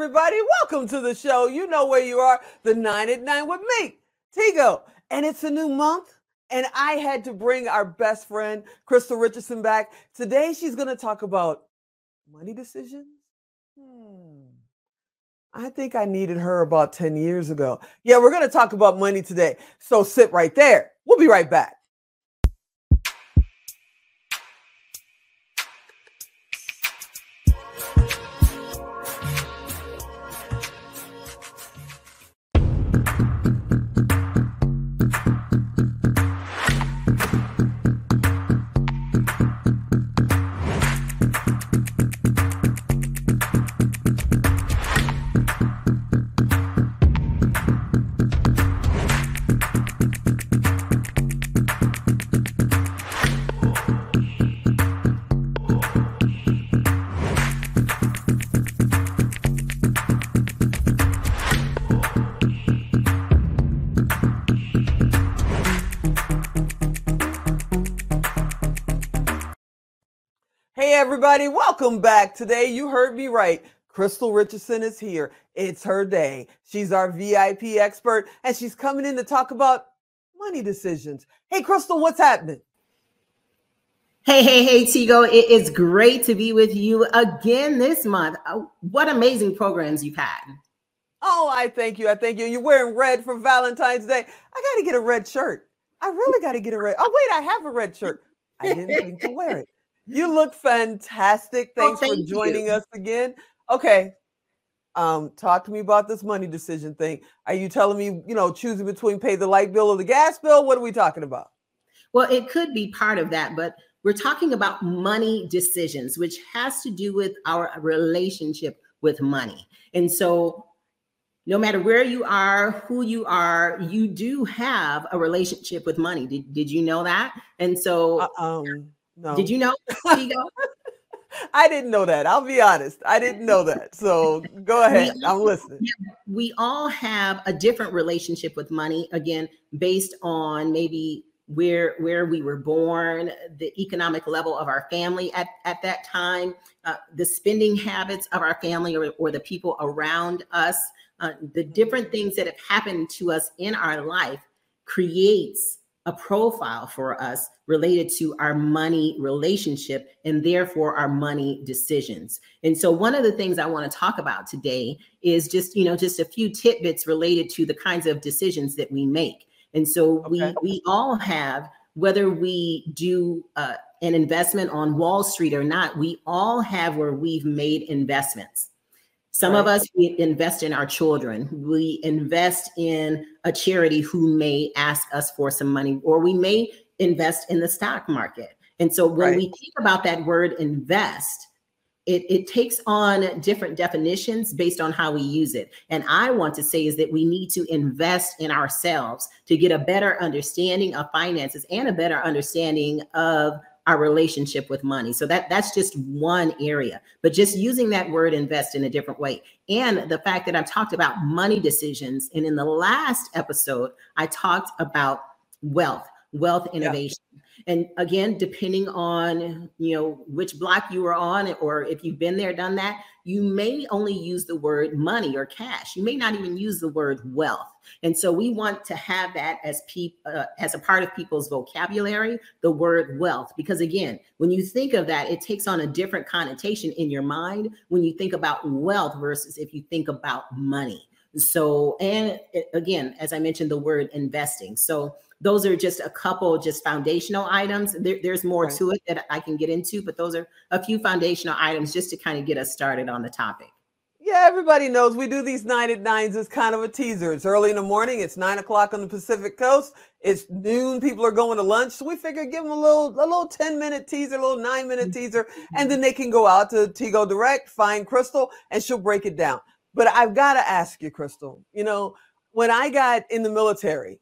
everybody. Welcome to the show. You know where you are, the nine at nine with me, Tigo. And it's a new month. And I had to bring our best friend, Crystal Richardson, back. Today, she's going to talk about money decisions. Hmm. I think I needed her about 10 years ago. Yeah, we're going to talk about money today. So sit right there. We'll be right back. Everybody. Welcome back. Today, you heard me right. Crystal Richardson is here. It's her day. She's our VIP expert, and she's coming in to talk about money decisions. Hey, Crystal, what's happening? Hey, hey, hey, Tigo. It is great to be with you again this month. Oh, what amazing programs you've had. Oh, I thank you. I thank you. You're wearing red for Valentine's Day. I got to get a red shirt. I really got to get a red. Oh, wait, I have a red shirt. I didn't think to wear it. You look fantastic. Oh, Thanks oh, thank for joining you. us again. Okay. Um, talk to me about this money decision thing. Are you telling me, you know, choosing between pay the light bill or the gas bill? What are we talking about? Well, it could be part of that, but we're talking about money decisions, which has to do with our relationship with money. And so, no matter where you are, who you are, you do have a relationship with money. Did, did you know that? And so, uh, um, no. Did you know? I didn't know that. I'll be honest. I didn't know that. So go ahead. We, I'm listening. We all have a different relationship with money, again, based on maybe where where we were born, the economic level of our family at, at that time, uh, the spending habits of our family or, or the people around us, uh, the different things that have happened to us in our life creates a profile for us related to our money relationship and therefore our money decisions. And so one of the things I want to talk about today is just, you know, just a few tidbits related to the kinds of decisions that we make. And so okay. we we all have whether we do uh, an investment on Wall Street or not, we all have where we've made investments. Some right. of us we invest in our children. We invest in a charity who may ask us for some money, or we may invest in the stock market. And so when right. we think about that word invest, it, it takes on different definitions based on how we use it. And I want to say is that we need to invest in ourselves to get a better understanding of finances and a better understanding of our relationship with money. So that that's just one area, but just using that word invest in a different way. And the fact that I've talked about money decisions and in the last episode I talked about wealth, wealth innovation. Yeah. And again, depending on you know which block you are on, or if you've been there, done that, you may only use the word money or cash. You may not even use the word wealth. And so we want to have that as pe- uh, as a part of people's vocabulary, the word wealth, because again, when you think of that, it takes on a different connotation in your mind when you think about wealth versus if you think about money. So, and again, as I mentioned, the word investing. So those are just a couple just foundational items. There, there's more right. to it that i can get into but those are a few foundational items just to kind of get us started on the topic. Yeah everybody knows we do these nine at nines as kind of a teaser. It's early in the morning it's nine o'clock on the pacific coast it's noon people are going to lunch so we figure give them a little a little 10 minute teaser a little nine minute teaser and then they can go out to tigo direct find crystal and she'll break it down. But i've got to ask you crystal you know when i got in the military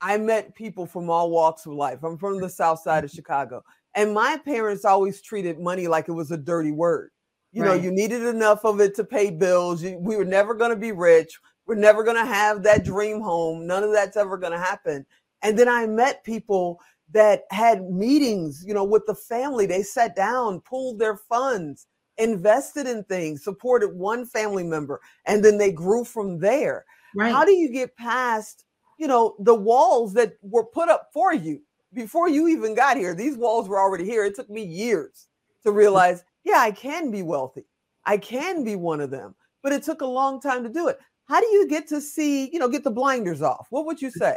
I met people from all walks of life. I'm from the south side of mm-hmm. Chicago. And my parents always treated money like it was a dirty word. You right. know, you needed enough of it to pay bills. You, we were never going to be rich. We're never going to have that dream home. None of that's ever going to happen. And then I met people that had meetings, you know, with the family. They sat down, pooled their funds, invested in things, supported one family member, and then they grew from there. Right. How do you get past, you know, the walls that were put up for you before you even got here? These walls were already here. It took me years to realize, yeah, I can be wealthy. I can be one of them, but it took a long time to do it. How do you get to see, you know, get the blinders off? What would you say?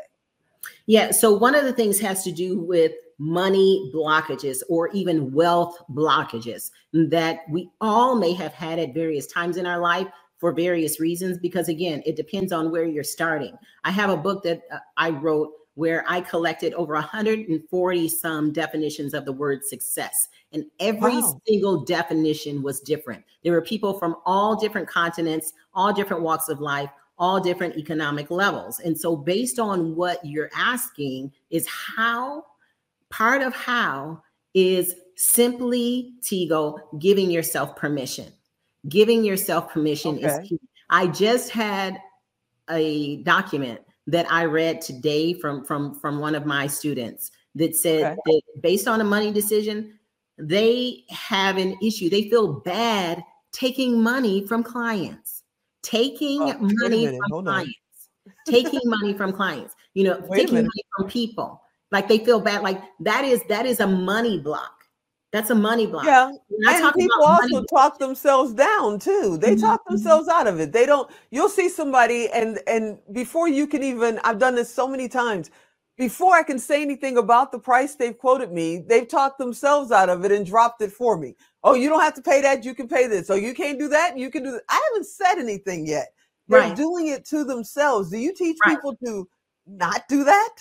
Yeah. So one of the things has to do with money blockages or even wealth blockages that we all may have had at various times in our life for various reasons. Because again, it depends on where you're starting. I have a book that uh, I wrote where I collected over 140 some definitions of the word success. And every wow. single definition was different. There were people from all different continents, all different walks of life, all different economic levels. And so, based on what you're asking, is how part of how is simply Tigo giving yourself permission. Giving yourself permission okay. is key. I just had a document that I read today from from from one of my students that said okay. that based on a money decision, they have an issue. They feel bad taking money from clients, taking oh, money from clients, taking money from clients, you know, wait taking money from people. Like they feel bad. Like that is that is a money block. That's a money block. Yeah. And people also talk themselves down too. They mm-hmm. talk themselves out of it. They don't, you'll see somebody and and before you can even, I've done this so many times, before I can say anything about the price they've quoted me, they've talked themselves out of it and dropped it for me. Oh, you don't have to pay that, you can pay this. Oh, you can't do that, you can do that. I haven't said anything yet. They're right. doing it to themselves. Do you teach right. people to not do that?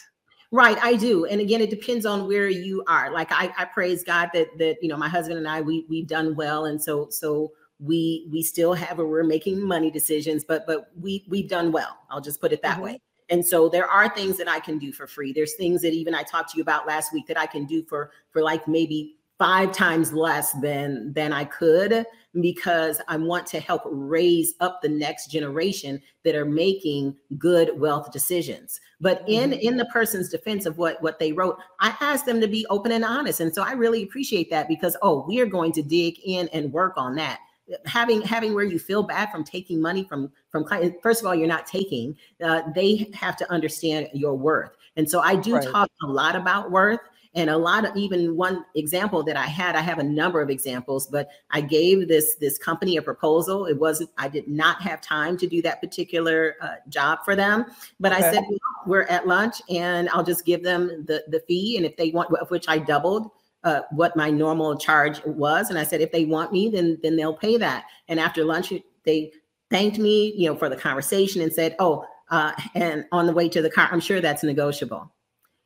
Right, I do. And again, it depends on where you are. Like I, I praise God that that you know my husband and I we we've done well, and so so we we still have a we're making money decisions, but but we we've done well. I'll just put it that mm-hmm. way. And so there are things that I can do for free. There's things that even I talked to you about last week that I can do for for like maybe five times less than than I could because I want to help raise up the next generation that are making good wealth decisions. But in mm-hmm. in the person's defense of what what they wrote, I asked them to be open and honest, and so I really appreciate that because oh, we are going to dig in and work on that. Having having where you feel bad from taking money from from clients. First of all, you're not taking. Uh, they have to understand your worth, and so I do right. talk a lot about worth and a lot of even one example that i had i have a number of examples but i gave this this company a proposal. It wasn't i did not have time to do that particular uh, job for them but okay. i said well, we're at lunch and i'll just give them the the fee. And if they want which i doubled uh, what my normal charge was. And i said if they want me then then they'll pay that. And after lunch they thanked me you know for the conversation and said oh uh, and on the way to the car i'm sure that's negotiable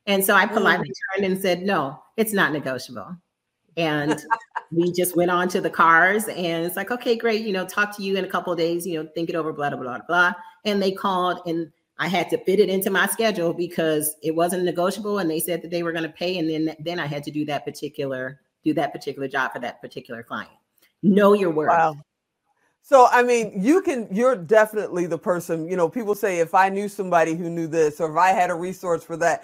and so I politely mm. turned and said, no, it's not negotiable. And we just went on to the cars and it's like, okay, great. You know, talk to you in a couple of days, you know, think it over, blah, blah, blah, blah. And they called and I had to fit it into my schedule because it wasn't negotiable. And they said that they were going to pay. And then, then I had to do that particular, do that particular job for that particular client. Know your worth. Wow. So I mean, you can you're definitely the person, you know, people say if I knew somebody who knew this or if I had a resource for that,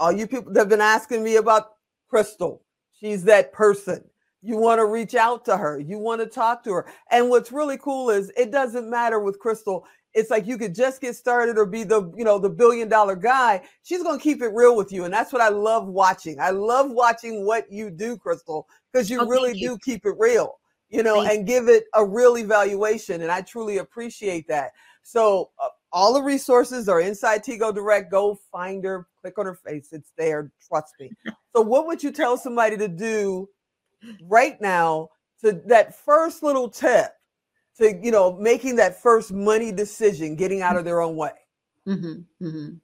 all you people that have been asking me about Crystal, she's that person. You want to reach out to her, you want to talk to her. And what's really cool is it doesn't matter with Crystal. It's like you could just get started or be the, you know, the billion dollar guy. She's going to keep it real with you. And that's what I love watching. I love watching what you do, Crystal, because you oh, really you. do keep it real, you know, thank and give it a real evaluation. And I truly appreciate that. So, uh, all the resources are inside Tigo Direct. Go find her, click on her face. It's there. Trust me. so, what would you tell somebody to do right now to that first little tip to, you know, making that first money decision, getting out of their own way? Mm-hmm, mm-hmm.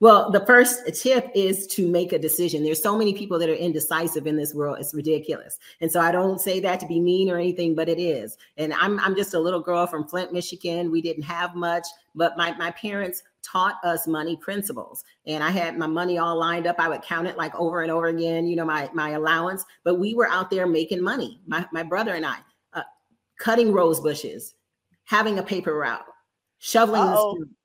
Well, the first tip is to make a decision. There's so many people that are indecisive in this world. It's ridiculous. And so I don't say that to be mean or anything, but it is. And I'm I'm just a little girl from Flint, Michigan. We didn't have much, but my my parents taught us money principles. And I had my money all lined up. I would count it like over and over again, you know, my my allowance, but we were out there making money. My my brother and I uh, cutting rose bushes, having a paper route, shoveling Uh-oh. the street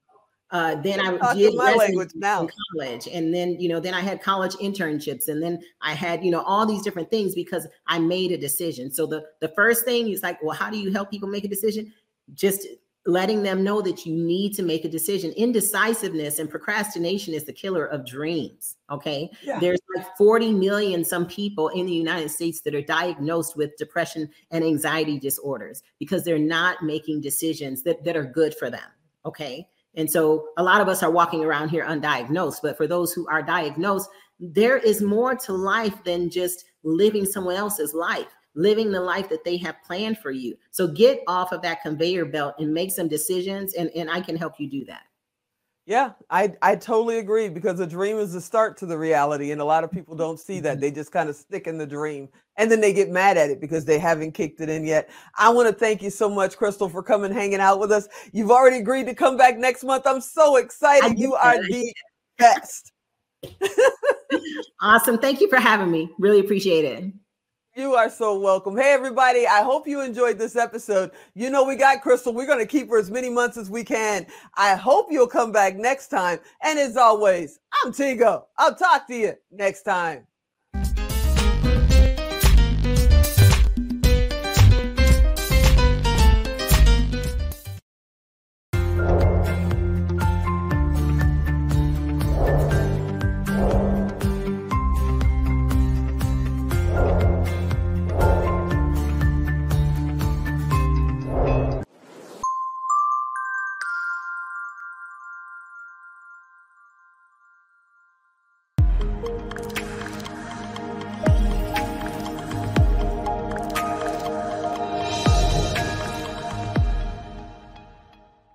Uh, then I did my language now. in college, and then you know, then I had college internships, and then I had you know all these different things because I made a decision. So the the first thing is like, well, how do you help people make a decision? Just letting them know that you need to make a decision. Indecisiveness and procrastination is the killer of dreams. Okay. Yeah. There's like 40 million some people in the United States that are diagnosed with depression and anxiety disorders because they're not making decisions that, that are good for them. Okay. And so a lot of us are walking around here undiagnosed, but for those who are diagnosed, there is more to life than just living someone else's life living the life that they have planned for you. So get off of that conveyor belt and make some decisions, and, and I can help you do that. Yeah, I, I totally agree because a dream is the start to the reality. And a lot of people don't see that. Mm-hmm. They just kind of stick in the dream and then they get mad at it because they haven't kicked it in yet. I want to thank you so much, Crystal, for coming hanging out with us. You've already agreed to come back next month. I'm so excited. You are the best. awesome. Thank you for having me. Really appreciate it. You are so welcome. Hey, everybody. I hope you enjoyed this episode. You know, we got Crystal. We're going to keep her as many months as we can. I hope you'll come back next time. And as always, I'm Tigo. I'll talk to you next time.